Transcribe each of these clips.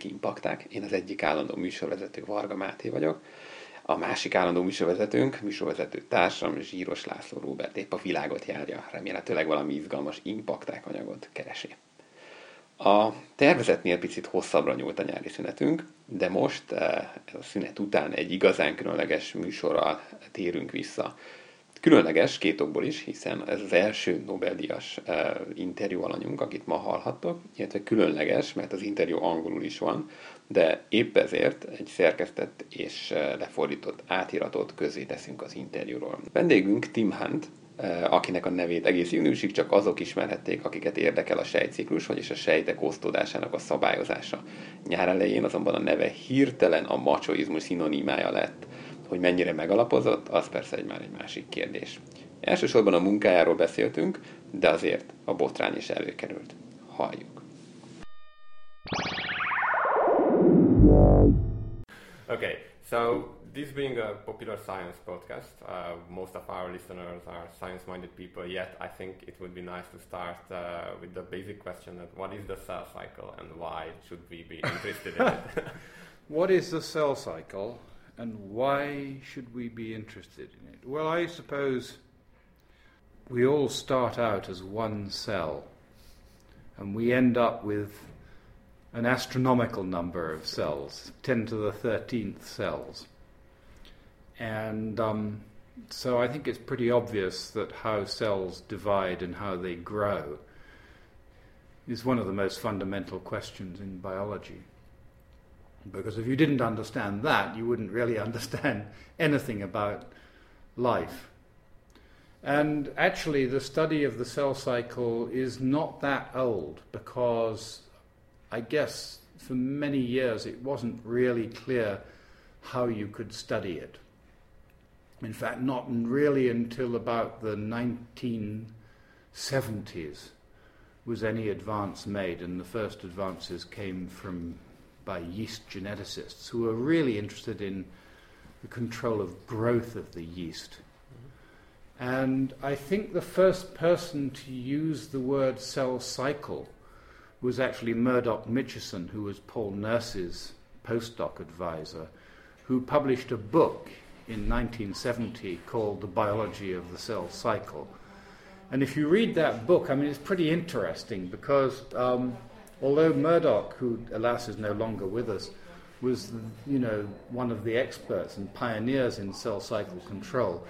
15. Impakták. Én az egyik állandó műsorvezető Varga Máté vagyok. A másik állandó műsorvezetőnk, műsorvezető társam Zsíros László Róbert épp a világot járja. Remélhetőleg valami izgalmas impakták anyagot keresi. A tervezetnél picit hosszabbra nyúlt a nyári szünetünk, de most eh, a szünet után egy igazán különleges műsorral térünk vissza. Különleges két okból is, hiszen ez az első Nobel-díjas uh, interjú alanyunk, akit ma hallhattok, illetve különleges, mert az interjú angolul is van, de épp ezért egy szerkesztett és uh, lefordított átiratot közé teszünk az interjúról. Vendégünk Tim Hunt, uh, akinek a nevét egész júniusig csak azok ismerhették, akiket érdekel a sejtciklus, vagyis a sejtek osztódásának a szabályozása. Nyár elején azonban a neve hirtelen a machoizmus szinonimája lett hogy mennyire megalapozott, az persze egy már egy másik kérdés. Elsősorban a munkájáról beszéltünk, de azért a botrány is előkerült. Halljuk. Okay, so this being a popular science podcast, uh, most of our listeners are science-minded people. Yet, I think it would be nice to start uh, with the basic question: that what is the cell cycle, and why should we be interested in it? what is the cell cycle? And why should we be interested in it? Well, I suppose we all start out as one cell, and we end up with an astronomical number of cells, 10 to the 13th cells. And um, so I think it's pretty obvious that how cells divide and how they grow is one of the most fundamental questions in biology. Because if you didn't understand that, you wouldn't really understand anything about life. And actually, the study of the cell cycle is not that old because I guess for many years it wasn't really clear how you could study it. In fact, not really until about the 1970s was any advance made, and the first advances came from by yeast geneticists who are really interested in the control of growth of the yeast. And I think the first person to use the word cell cycle was actually Murdoch Mitchison, who was Paul Nurse's postdoc advisor, who published a book in 1970 called The Biology of the Cell Cycle. And if you read that book, I mean, it's pretty interesting because um, although Murdoch, who alas is no longer with us, was you know one of the experts and pioneers in cell cycle control,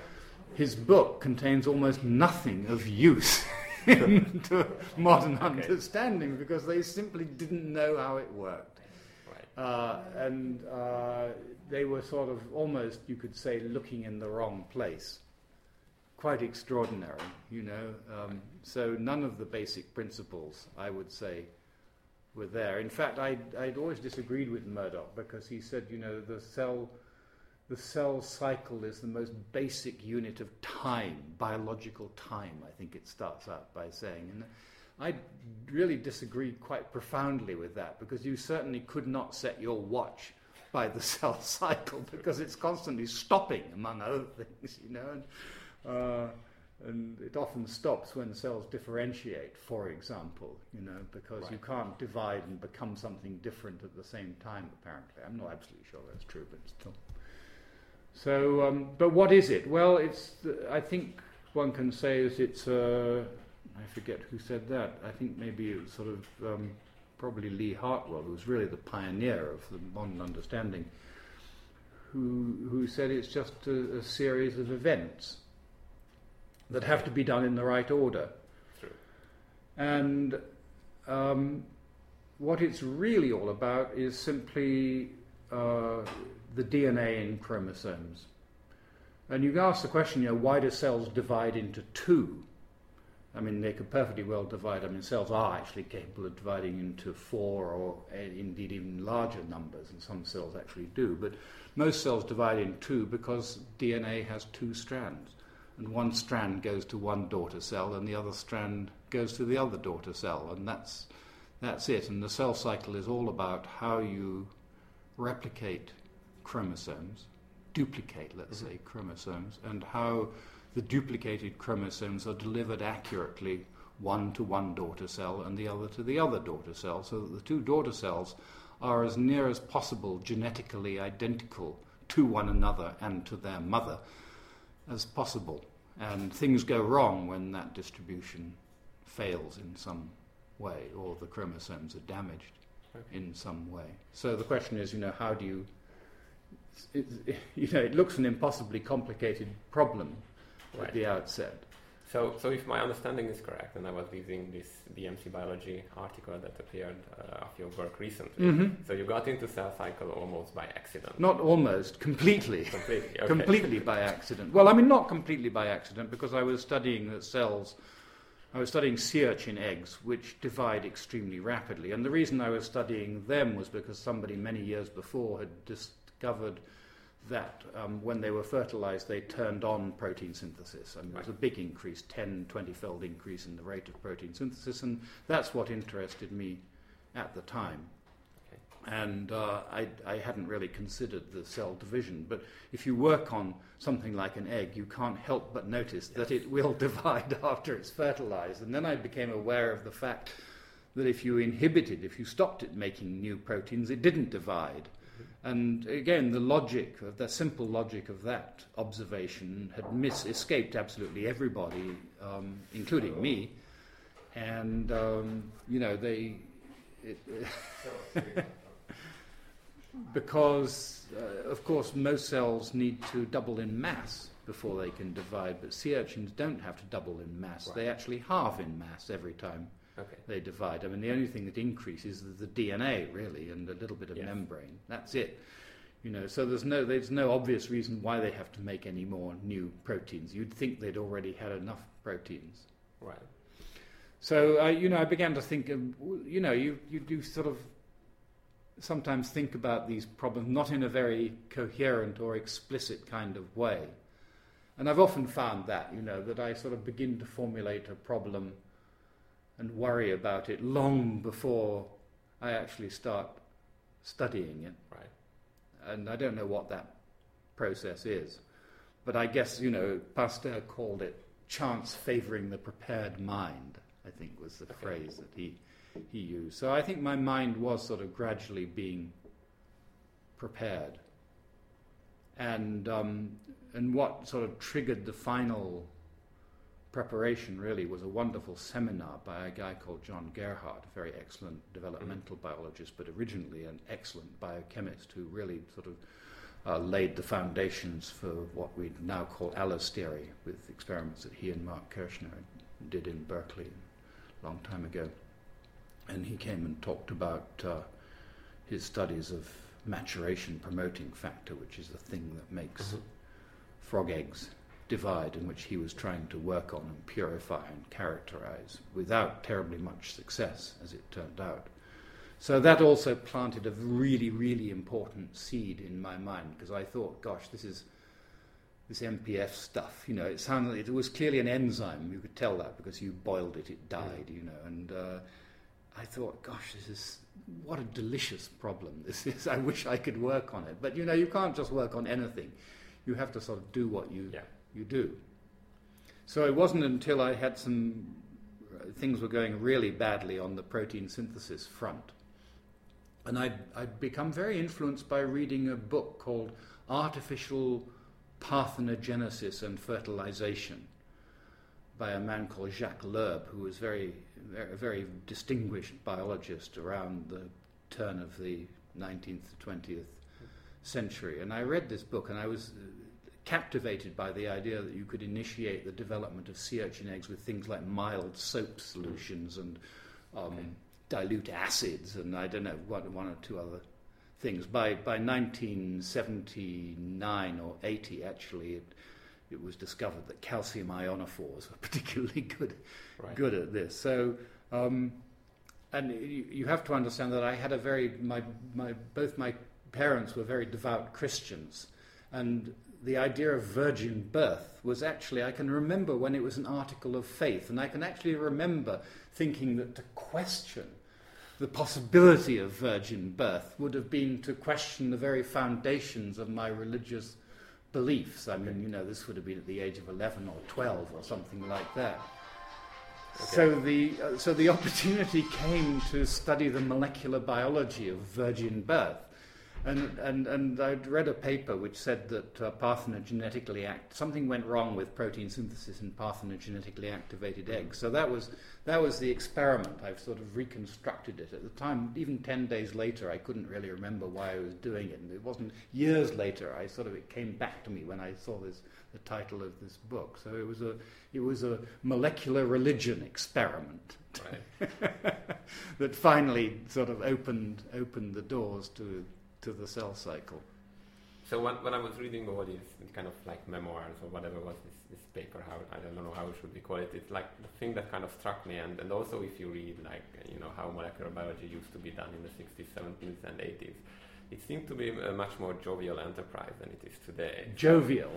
his book contains almost nothing of use to modern okay. understanding because they simply didn't know how it worked. Right. Uh, and uh, they were sort of almost, you could say, looking in the wrong place. Quite extraordinary, you know. Um, so none of the basic principles, I would say, were there. In fact, I'd, I'd always disagreed with Murdoch because he said, you know, the cell, the cell cycle is the most basic unit of time, biological time, I think it starts out by saying. And I really disagreed quite profoundly with that because you certainly could not set your watch by the cell cycle because it's constantly stopping, among other things, you know. And, uh, and it often stops when cells differentiate, for example, you know, because right. you can't divide and become something different at the same time, apparently. I'm not absolutely sure that's true, but still. So, um, but what is it? Well, it's, I think one can say that it's, uh, I forget who said that. I think maybe it was sort of um, probably Lee Hartwell, who was really the pioneer of the modern understanding, who, who said it's just a, a series of events that have to be done in the right order. True. And um, what it's really all about is simply uh, the DNA in chromosomes. And you can ask the question, you know, why do cells divide into two? I mean, they could perfectly well divide. I mean, cells are actually capable of dividing into four or uh, indeed even larger numbers, and some cells actually do. But most cells divide in two because DNA has two strands and one strand goes to one daughter cell and the other strand goes to the other daughter cell and that's that's it and the cell cycle is all about how you replicate chromosomes duplicate let's mm-hmm. say chromosomes and how the duplicated chromosomes are delivered accurately one to one daughter cell and the other to the other daughter cell, so that the two daughter cells are as near as possible genetically identical to one another and to their mother as possible. And things go wrong when that distribution fails in some way or the chromosomes are damaged Okay. in some way. So the question is, you know, how do you. It, you know, it looks an impossibly complicated problem Right. at the outset. So, so if my understanding is correct, and I was reading this BMC biology article that appeared uh, of your work recently, Mhm. so you got into cell cycle almost by accident. Not almost, completely. completely. Okay. completely by accident. Well, I mean, not completely by accident, because I was studying the cells. I was studying sea urchin eggs, which divide extremely rapidly. And the reason I was studying them was because somebody many years before had discovered that um, when they were fertilized, they turned on protein synthesis. And it was a big increase 10, 20 fold increase in the rate of protein synthesis. And that's what interested me at the time. And uh, I, I hadn't really considered the cell division. But if you work on something like an egg, you can't help but notice that it will divide after it's fertilized. And then I became aware of the fact that if you inhibited, if you stopped it making new proteins, it didn't divide. And again, the logic, of the simple logic of that observation had mis- escaped absolutely everybody, um, including me. And, um, you know, they. It, because, uh, of course, most cells need to double in mass before they can divide, but sea urchins don't have to double in mass. They actually halve in mass every time Okay. they divide. I mean, the only thing that increases is the DNA, really, and a little bit of Yes. membrane. That's it. You know, so there's no there's no obvious reason why they have to make any more new proteins. You'd think they'd already had enough proteins. Right. So I, you know, I began to think, um, of, you know, you you do sort of sometimes think about these problems not in a very coherent or explicit kind of way, and I've often found that, you know, that I sort of begin to formulate a problem and worry about it long before I actually start studying it Right. and I don't know what that process is. But I guess, you know, Pasteur called it chance favoring the prepared mind, I think was the Okay. phrase that he, he used. So I think my mind was sort of gradually being prepared. And, um, and what sort of triggered the final preparation really was a wonderful seminar by a guy called John Gerhart, a very excellent developmental biologist, but originally an excellent biochemist who really sort of uh, laid the foundations for what we now call allostery with experiments that he and Marc Kirschner did in Berkeley a long time ago. And he came and talked about uh, his studies of maturation promoting factor, which is the thing that makes frog eggs divide, in which he was trying to work on and purify and characterize without terribly much success, as it turned out. So that also planted a really, really important seed in my mind because I thought, gosh, this is this MPF stuff. You know, it sounded it was clearly an enzyme. You could tell that because you boiled it, it died. You know, and uh, I thought, gosh, this is what a delicious problem this is. I wish I could work on it, but you know, you can't just work on anything. You have to sort of do what you Yeah. You do. So it wasn't until I had some uh, things were going really badly on the protein synthesis front. And I'd, I'd become very influenced by reading a book called Artificial Parthenogenesis and Fertilization by a man called Jacques Loeb, who was very, very, a very distinguished biologist around the turn of the 19th to 20th century. And I read this book and I was captivated by the idea that you could initiate the development of sea urchin eggs with things like mild soap solutions and um, Okay. dilute acids and I don't know, one, one or two other things. By, by 1979 or 80, actually, it, it was discovered that calcium ionophores were particularly good Right. good at this. So, um, and you, you have to understand that I had a very my my both my parents were very devout Christians, and the idea of virgin birth was actually I can remember when it was an article of faith, and I can actually remember thinking that to question the possibility of virgin birth would have been to question the very foundations of my religious beliefs. I mean, you know, this would have been at the age of 11 or 12 or something like that. So the uh, so the opportunity came to study the molecular biology of virgin birth, and and and I'd read a paper which said that uh, parthenogenetically act something went wrong with protein synthesis in parthenogenetically activated eggs. So that was that was the experiment. I've sort of reconstructed it at the time. Even ten days later, I couldn't really remember why I was doing it. And it wasn't years later. I sort of it came back to me when I saw this the title of this book. So it was a it was a molecular religion experiment Right. that finally sort of opened opened the doors to to the cell cycle. So when, when I was reading all these kind of like memoirs or whatever was this, this paper, how I don't know how should we call it. It's like the thing that kind of struck me, and, and also if you read like you know how molecular biology used to be done in the 60s, 70s, and 80s, it seemed to be a much more jovial enterprise than it is today. Jovial.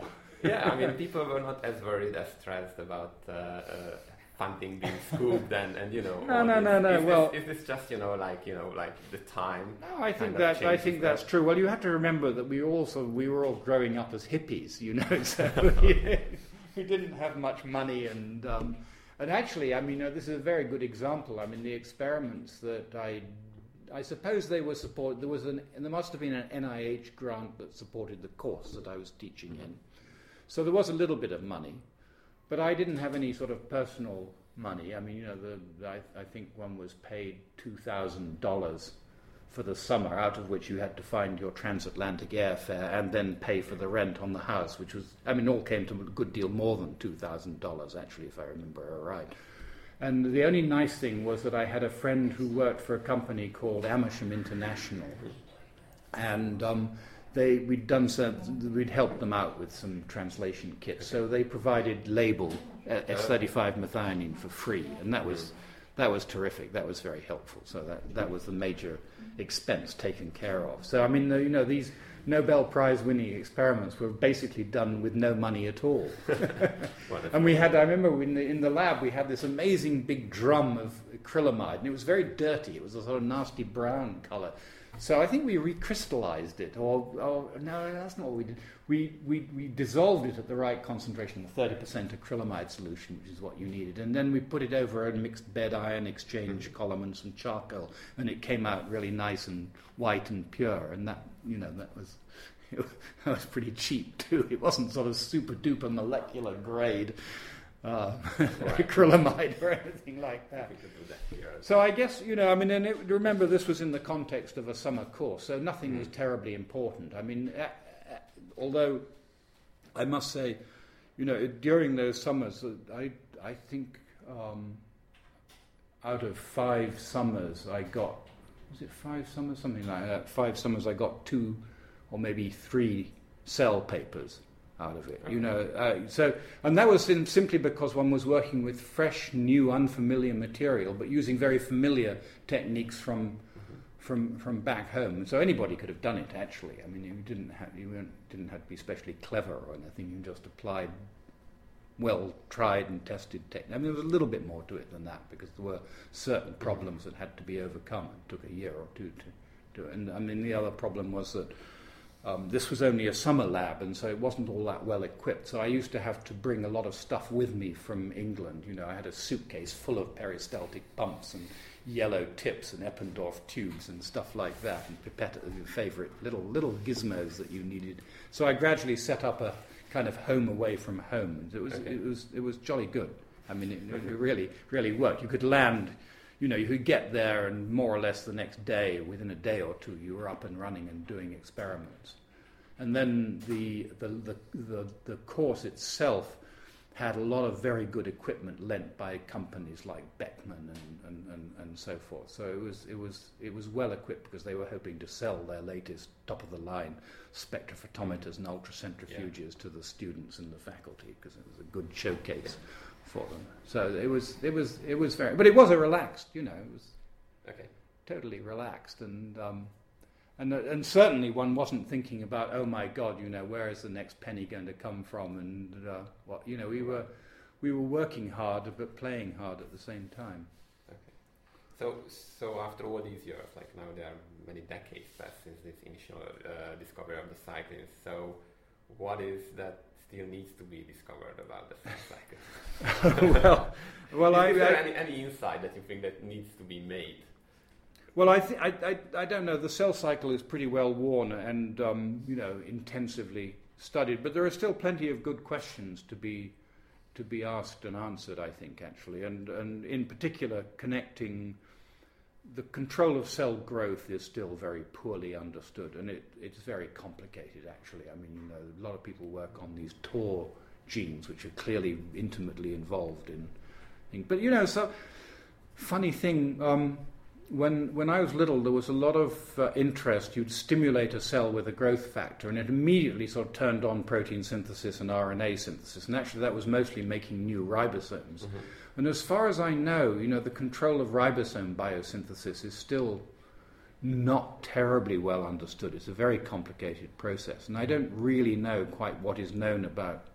yeah, I mean people were not as worried, as stressed about uh, uh, funding being scooped and, and you know. No, no, no, no, Is well- this, is this just you know like you know like the time? No, I think that I think that. that's true. Well, you have to remember that we also we were all growing up as hippies, you know, so we, we didn't have much money, and um, and actually, I mean, uh, this is a very good example. I mean, the experiments that I. I suppose they were support. There was an. There must have been an NIH grant that supported the course that I was teaching in, so there was a little bit of money, but I didn't have any sort of personal money. I mean, you know, the, I, I think one was paid two thousand dollars for the summer, out of which you had to find your transatlantic airfare and then pay for the rent on the house, which was, I mean, all came to a good deal more than two thousand dollars, actually, if I remember right. And the only nice thing was that I had a friend who worked for a company called Amersham International, and um, they we'd done some, we'd helped them out with some translation kits. So they provided label uh, S35 methionine for free, and that was that was terrific. That was very helpful. So that that was the major expense taken care of. So I mean, you know, these Nobel Prize winning experiments were basically done with no money at all. And we had, I remember in the, in the lab, we had this amazing big drum of acrylamide, and it was very dirty. It was a sort of nasty brown color. So I think we recrystallized it, or, or no, that's not what we did. We, we, we dissolved it at the right concentration, the 30% acrylamide solution, which is what you needed. And then we put it over a mixed bed ion exchange column and some charcoal, and it came out really nice and white and pure. And that, you know, that was, that was pretty cheap too. It wasn't sort of super duper molecular grade uh, acrylamide or anything like that. We could do that here. So I guess you know, I mean, and it, remember this was in the context of a summer course, so nothing was terribly important. I mean, uh, uh, although I must say, you know, during those summers, uh, I I think um, out of five summers, I got was it five summers, something like that. Five summers, I got two or maybe three cell papers out of it. You know, uh, so and that was in, simply because one was working with fresh, new, unfamiliar material, but using very familiar techniques from from from back home. So anybody could have done it. Actually, I mean, you didn't have you weren't, didn't have to be especially clever or anything. You just applied well tried and tested technique. I mean, there was a little bit more to it than that because there were certain problems that had to be overcome. It took a year or two to do it. And I mean, the other problem was that um, this was only a summer lab, and so it wasn't all that well equipped. So I used to have to bring a lot of stuff with me from England. You know, I had a suitcase full of peristaltic pumps and yellow tips and Eppendorf tubes and stuff like that, and pipette, your favourite little little gizmos that you needed. So I gradually set up a kind of home away from home, it was Okay. it was it was jolly good. I mean, it, it really really worked. You could land. You know, you could get there, and more or less the next day, within a day or two, you were up and running and doing experiments. And then the, the, the, the, the course itself had a lot of very good equipment lent by companies like Beckman and, and, and, and so forth. So it was, it, was, it was well equipped because they were hoping to sell their latest top of the line spectrophotometers and ultracentrifuges to the students and the faculty because it was a good showcase for them. So it was, it was, it was very, but it was a relaxed, you know, it was Okay. totally relaxed and um, and uh, and certainly one wasn't thinking about oh my god you know where is the next penny going to come from and uh, what you know we were we were working hard but playing hard at the same time Okay. So, so after all these years, like now there are many decades passed since this initial uh, discovery of the cyclins. So, what is that still needs to be discovered about the cell cycle? well, well, is, I, is there I, any, any insight that you think that needs to be made? Well, I, th- I, I, I don't know. The cell cycle is pretty well worn and um, you know intensively studied, but there are still plenty of good questions to be to be asked and answered. I think actually, and and in particular, connecting the control of cell growth is still very poorly understood, and it, it's very complicated. Actually, I mean, you know, a lot of people work on these TOR genes, which are clearly intimately involved in. in but you know, so funny thing. Um, when, when I was little, there was a lot of uh, interest. You'd stimulate a cell with a growth factor, and it immediately sort of turned on protein synthesis and RNA synthesis. And actually, that was mostly making new ribosomes. Mm-hmm. And as far as I know, you know, the control of ribosome biosynthesis is still not terribly well understood. It's a very complicated process, and I don't really know quite what is known about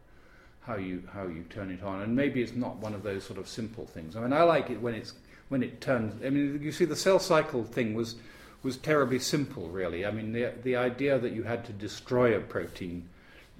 how you how you turn it on. And maybe it's not one of those sort of simple things. I mean, I like it when it's when it turns. I mean, you see, the cell cycle thing was was terribly simple, really. I mean, the the idea that you had to destroy a protein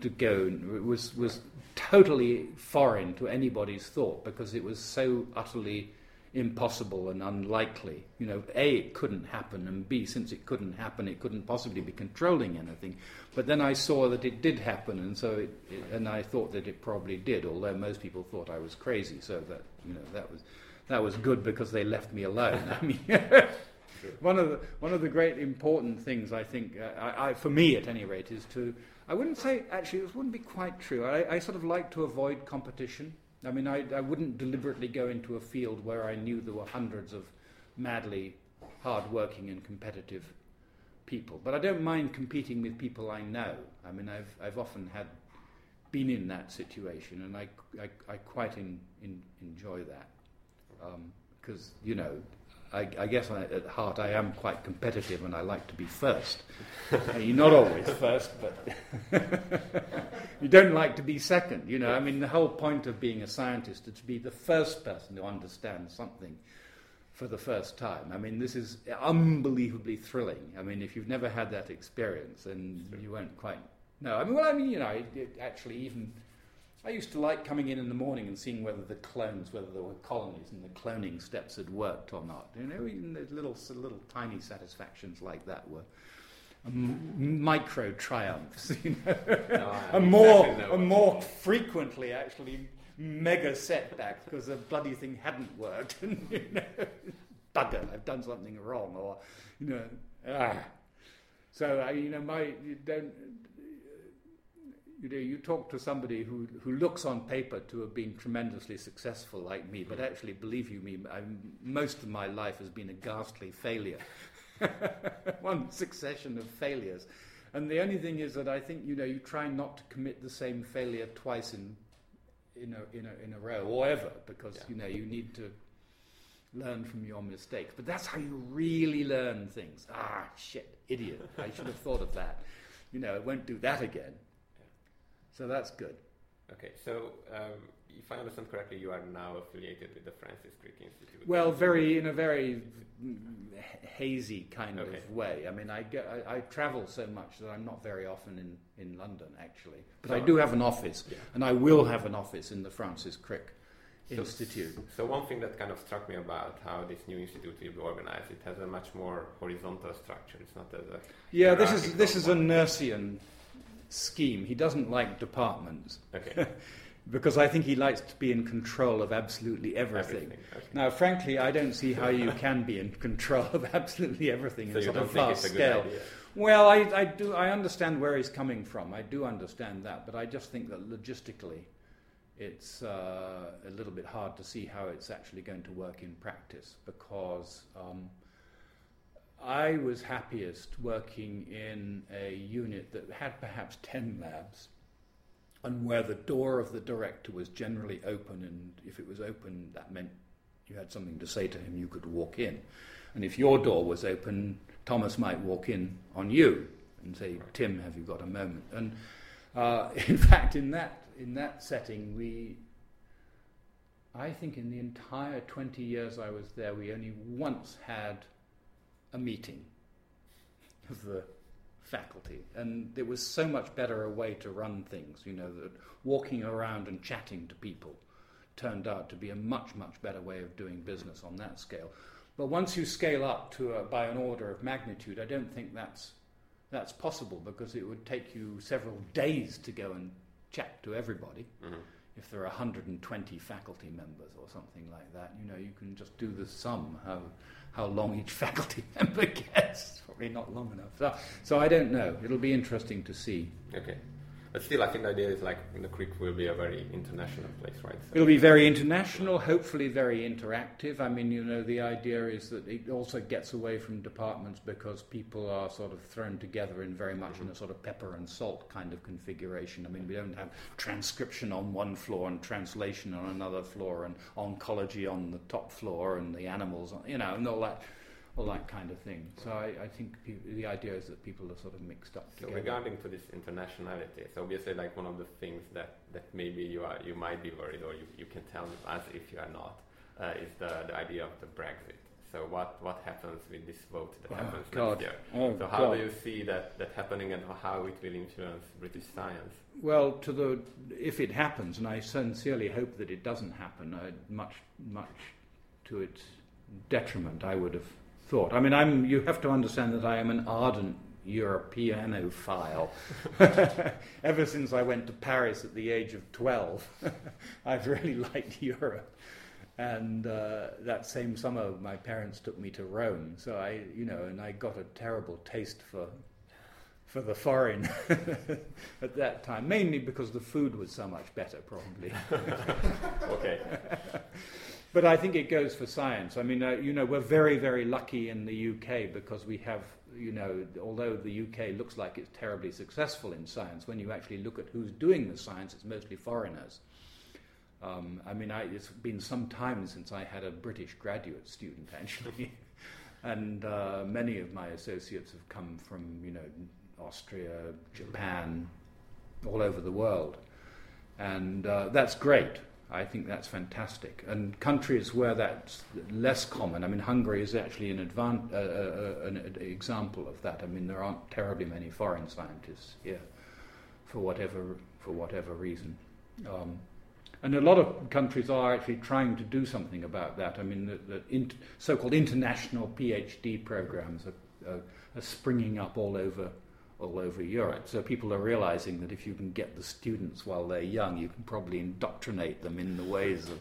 to go was was totally foreign to anybody's thought because it was so utterly impossible and unlikely. You know, A, it couldn't happen, and B, since it couldn't happen, it couldn't possibly be controlling anything. But then I saw that it did happen, and so it, it, and I thought that it probably did, although most people thought I was crazy. So that you know that was that was good because they left me alone. I mean, one of the one of the great important things I think, uh, I, I, for me at any rate, is to. I wouldn't say actually this wouldn't be quite true. I, I sort of like to avoid competition. I mean, I, I wouldn't deliberately go into a field where I knew there were hundreds of madly hard-working and competitive people. But I don't mind competing with people I know. I mean, I've I've often had been in that situation, and I I, I quite in, in, enjoy that because um, you know I, I guess I, at heart I am quite competitive and I like to be first. You're not always first, but you don't like to be second. You know, I mean, the whole point of being a scientist is to be the first person to understand something for the first time. I mean, this is unbelievably thrilling. I mean, if you've never had that experience, then you won't quite know. I mean, well, I mean, you know, it, it actually even I used to like coming in in the morning and seeing whether the clones, whether there were colonies and the cloning steps had worked or not. You know, even the little, little tiny satisfactions like that were micro triumphs. You know, no, and more, and more frequently actually mega setbacks because the bloody thing hadn't worked. and, you know, bugger, I've done something wrong, or you know, ah. So uh, you know, my you don't you know, you talk to somebody who, who looks on paper to have been tremendously successful like me, but actually, believe you me, I'm, most of my life has been a ghastly failure. One succession of failures. And the only thing is that I think, you know, you try not to commit the same failure twice in, in, a, in, a, in a row or ever, because, yeah. you know, you need to learn from your mistakes. But that's how you really learn things. Ah, shit, idiot. I should have thought of that. You know, I won't do that again. So that's good. Okay, so um, if I understand correctly, you are now affiliated with the Francis Crick Institute. Well, very in a very hazy kind okay. of way. I mean, I, I, I, travel so much that I'm not very often in, in London, actually. But so, I do have an office, yeah. and I will have an office in the Francis Crick so, Institute. So one thing that kind of struck me about how this new institute will be organized, it has a much more horizontal structure. It's not as a yeah. This is this is a Nursian scheme. He doesn't like departments. Okay. because I think he likes to be in control of absolutely everything. everything. Okay. Now, frankly, I don't see how you can be in control of absolutely everything so in a vast scale. Idea. Well, I, I, do. I understand where he's coming from. I do understand that, but I just think that logistically, it's uh, a little bit hard to see how it's actually going to work in practice because. Um, I was happiest working in a unit that had perhaps 10 labs and where the door of the director was generally open, and if it was open, that meant you had something to say to him, you could walk in. And if your door was open, Thomas might walk in on you and say, Tim, have you got a moment? And uh, in fact, in that, in that setting, we, I think in the entire 20 years I was there, we only once had a meeting of the faculty, and it was so much better a way to run things. You know, that walking around and chatting to people turned out to be a much, much better way of doing business on that scale. But once you scale up to a, by an order of magnitude, I don't think that's that's possible because it would take you several days to go and chat to everybody. Mm-hmm. If there are 120 faculty members or something like that, you know, you can just do the sum how how long each faculty member gets. Probably not long enough. So, so I don't know. It'll be interesting to see. Okay. But still, I think the idea is like the Crick will be a very international place, right? So It'll be very international, hopefully very interactive. I mean, you know, the idea is that it also gets away from departments because people are sort of thrown together in very much mm-hmm. in a sort of pepper and salt kind of configuration. I mean, we don't have transcription on one floor and translation on another floor and oncology on the top floor and the animals, you know, and all that all that kind of thing. So I, I think pe- the idea is that people are sort of mixed up so together. regarding to this internationality, so obviously like one of the things that, that maybe you are you might be worried or you, you can tell us if you are not uh, is the, the idea of the Brexit. So what, what happens with this vote that oh happens God. next year? Oh so how God. do you see that, that happening and how it will influence British science? Well, to the if it happens, and I sincerely hope that it doesn't happen, uh, much much to its detriment, I would have thought. I mean, I'm, you have to understand that I am an ardent Europeanophile. Ever since I went to Paris at the age of 12, I've really liked Europe. And uh, that same summer, my parents took me to Rome. So I, you know, and I got a terrible taste for for the foreign at that time, mainly because the food was so much better, probably. okay. But I think it goes for science. I mean, uh, you know, we're very, very lucky in the UK because we have, you know, although the UK looks like it's terribly successful in science, when you actually look at who's doing the science, it's mostly foreigners. Um, I mean, I, it's been some time since I had a British graduate student, actually. and uh, many of my associates have come from, you know, Austria, Japan, all over the world. And uh, that's great. I think that's fantastic. And countries where that's less common, I mean, Hungary is actually an, advan- uh, uh, an, an, example of that. I mean, there aren't terribly many foreign scientists here for whatever, for whatever reason. Um, and a lot of countries are actually trying to do something about that. I mean, the, the so called international PhD programs are, are, are springing up all over all over Europe. So people are realizing that if you can get the students while they're young, you can probably indoctrinate them in the ways of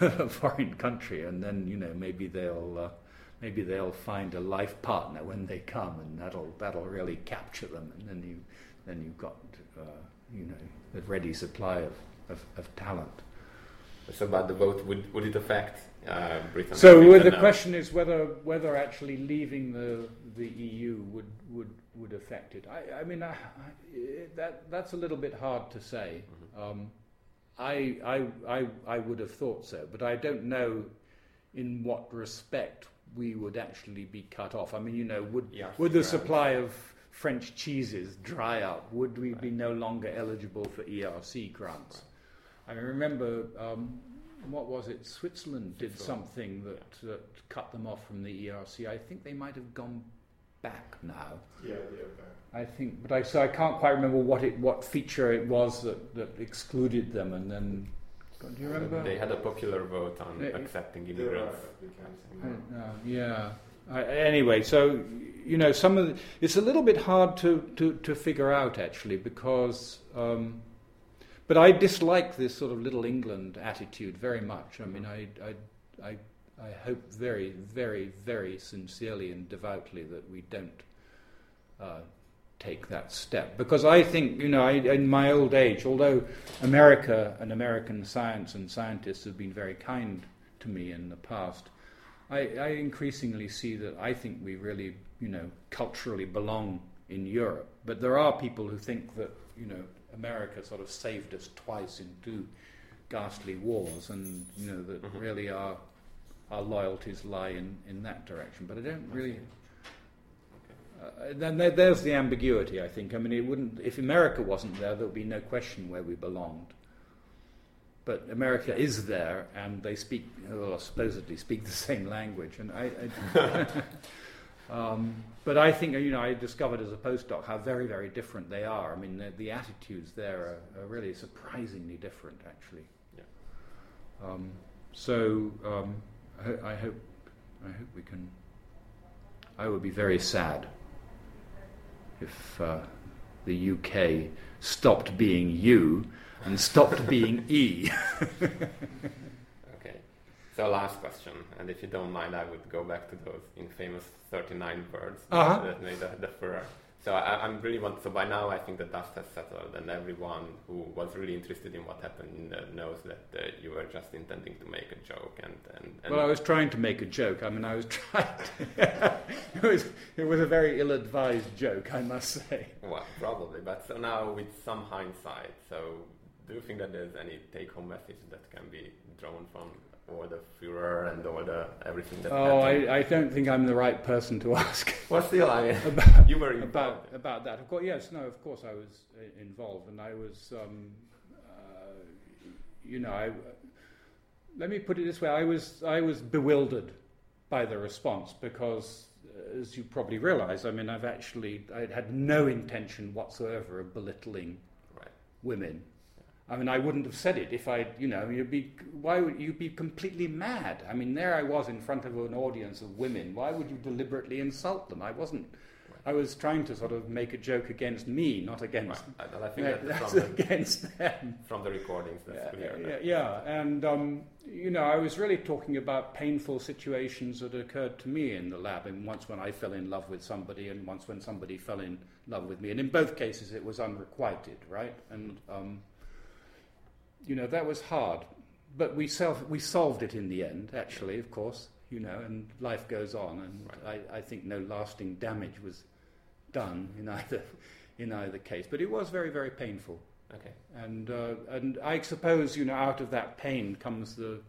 a foreign country, and then you know maybe they'll uh, maybe they'll find a life partner when they come, and that'll that'll really capture them, and then you then you've got uh, you know a ready supply of, of, of talent. So about the vote, would would it affect uh, Britain? So well, the question is whether whether actually leaving the the EU would would would affect it. I, I mean, I, I, that that's a little bit hard to say. Mm-hmm. Um, I, I, I, I would have thought so, but I don't know in what respect we would actually be cut off. I mean, you know, would yeah, would the supply of French cheeses dry up? Would we right. be no longer eligible for ERC grants? Right. I remember, um, what was it? Switzerland did something that, that cut them off from the ERC. I think they might have gone back now. Yeah, yeah, I think, but I so I can't quite remember what it what feature it was that, that excluded them, and then do you remember? They had a popular vote on it, accepting immigrants. Uh, yeah. I, anyway, so you know, some of the, it's a little bit hard to, to, to figure out actually because. Um, but I dislike this sort of little England attitude very much. I mean, I, I, I I hope very, very, very sincerely and devoutly that we don't uh, take that step. Because I think, you know, I, in my old age, although America and American science and scientists have been very kind to me in the past, I, I increasingly see that I think we really, you know, culturally belong in Europe. But there are people who think that, you know, America sort of saved us twice in two ghastly wars, and you know that mm-hmm. really our our loyalties lie in, in that direction. But I don't really. Uh, then there, there's the ambiguity, I think. I mean, it wouldn't if America wasn't there, there would be no question where we belonged. But America is there, and they speak, well, supposedly speak the same language, and I. I Um, but I think, you know, I discovered as a postdoc how very, very different they are. I mean, the, the attitudes there are, are, really surprisingly different, actually. Yeah. Um, so um, I, ho- I, hope, I hope we can. I would be very sad if uh, the UK stopped being U and stopped being E. So last question, and if you don't mind, I would go back to those infamous 39 birds uh-huh. that made the, the furor. So I, am really want. So by now, I think the dust has settled, and everyone who was really interested in what happened knows that uh, you were just intending to make a joke. And, and, and, well, I was trying to make a joke. I mean, I was trying. To it was it was a very ill-advised joke, I must say. Well, probably. But so now, with some hindsight, so do you think that there's any take-home message that can be drawn from all the furor and all the everything that. Oh, I, I, don't think I'm the right person to ask. well, still, I about, you were about about that. Of course, yes, no, of course, I was uh, involved, and I was, um, uh, you know, I, let me put it this way: I was I was bewildered by the response because. As you probably realise, I mean, I've actually I had no intention whatsoever of belittling right. women I mean, I wouldn't have said it if I, you know, you'd be, why would you be completely mad? I mean, there I was in front of an audience of women. Why would you deliberately insult them? I wasn't. I was trying to sort of make a joke against me, not against. Right. I think uh, that's from the, against them. From the recordings, that's yeah, clear. Yeah, yeah. and um, you know, I was really talking about painful situations that occurred to me in the lab, and once when I fell in love with somebody, and once when somebody fell in love with me, and in both cases it was unrequited, right? And um, you know, that was hard. But we, self, we solved it in the end, actually, of course, you know, and life goes on. And right. I, I think no lasting damage was done in either, in either case. But it was very, very painful. Okay. And, uh, and I suppose, you know, out of that pain comes the,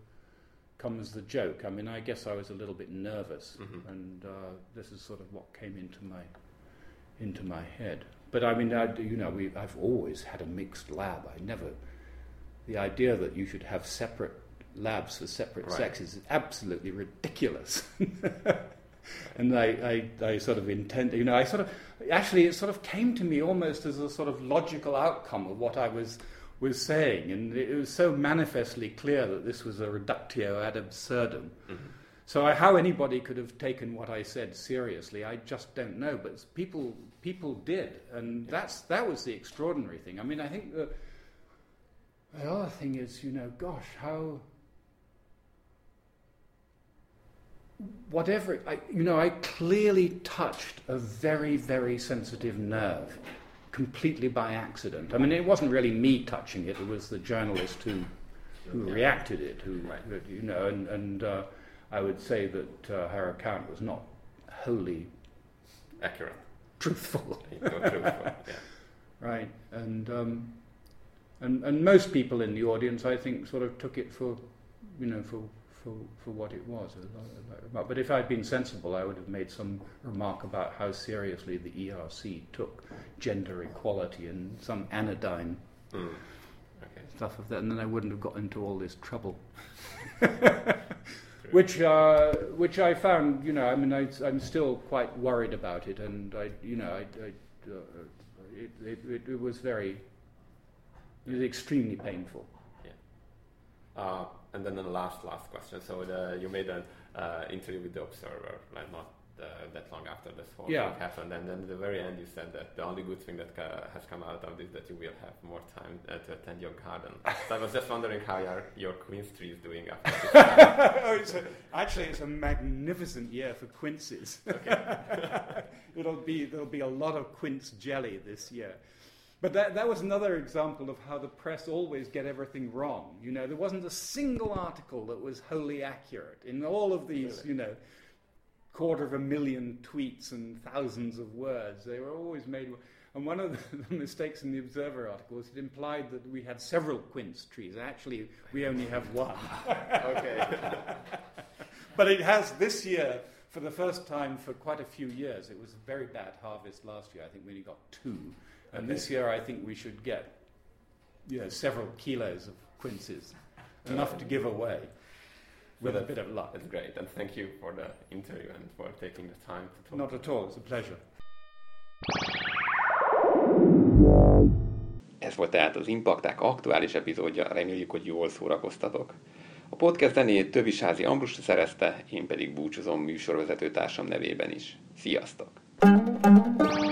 comes the joke. I mean, I guess I was a little bit nervous, mm-hmm. and uh, this is sort of what came into my, into my head. But I mean, I, you know, we, I've always had a mixed lab. I never the idea that you should have separate labs for separate right. sexes is absolutely ridiculous. and I, I, I, sort of intend, you know, I sort of, actually, it sort of came to me almost as a sort of logical outcome of what I was, was saying. And it was so manifestly clear that this was a reductio ad absurdum. Mm-hmm. So I, how anybody could have taken what I said seriously, I just don't know. But people, people did. And that's, that was the extraordinary thing. I mean, I think that the other thing is, you know, gosh, how. Whatever, I, you know, I clearly touched a very, very sensitive nerve completely by accident. I mean, it wasn't really me touching it, it was the journalist who, who yeah. reacted it, who, right. you know, and, and uh, I would say that uh, her account was not wholly accurate, truthful. truthful yeah. Right, and um, and, and most people in the audience, I think, sort of took it for, you know, for, for, for what it was. But if I'd been sensible, I would have made some remark about how seriously the ERC took gender equality and some anodyne mm. okay. stuff of that, and then I wouldn't have got into all this trouble. which, uh, which I found, you know, I mean, I, am still quite worried about it, and I, you know, I, I uh, it, it, it was very it was extremely painful. Yeah. Uh, and then the last last question. So the, you made an uh, interview with the Observer, like not uh, that long after this whole yeah. thing happened, and then at the very end you said that the only good thing that uh, has come out of this that you will have more time uh, to attend your garden. so I was just wondering how your your quince tree is doing after this. oh, it's a, actually, it's a magnificent year for quinces. It'll be there'll be a lot of quince jelly this year. But that, that was another example of how the press always get everything wrong. You know, there wasn't a single article that was wholly accurate. In all of these, really? you know, quarter of a million tweets and thousands of words, they were always made. And one of the, the mistakes in the Observer article was it implied that we had several quince trees. Actually, we only have one. okay. but it has this year, for the first time for quite a few years, it was a very bad harvest last year. I think we only got two. And this year, I think we should get you know, several kilos of quinces, enough to give away. with a bit of luck. That's great, and thank you for the interview and for taking the time to talk. Not at all. It's a pleasure. Ez volt tehát az Impakták aktuális epizódja, reméljük, hogy jól szórakoztatok. A podcast zenét Tövisázi Ambrus szerezte, én pedig búcsúzom műsorvezető társam nevében is. Sziasztok! thank you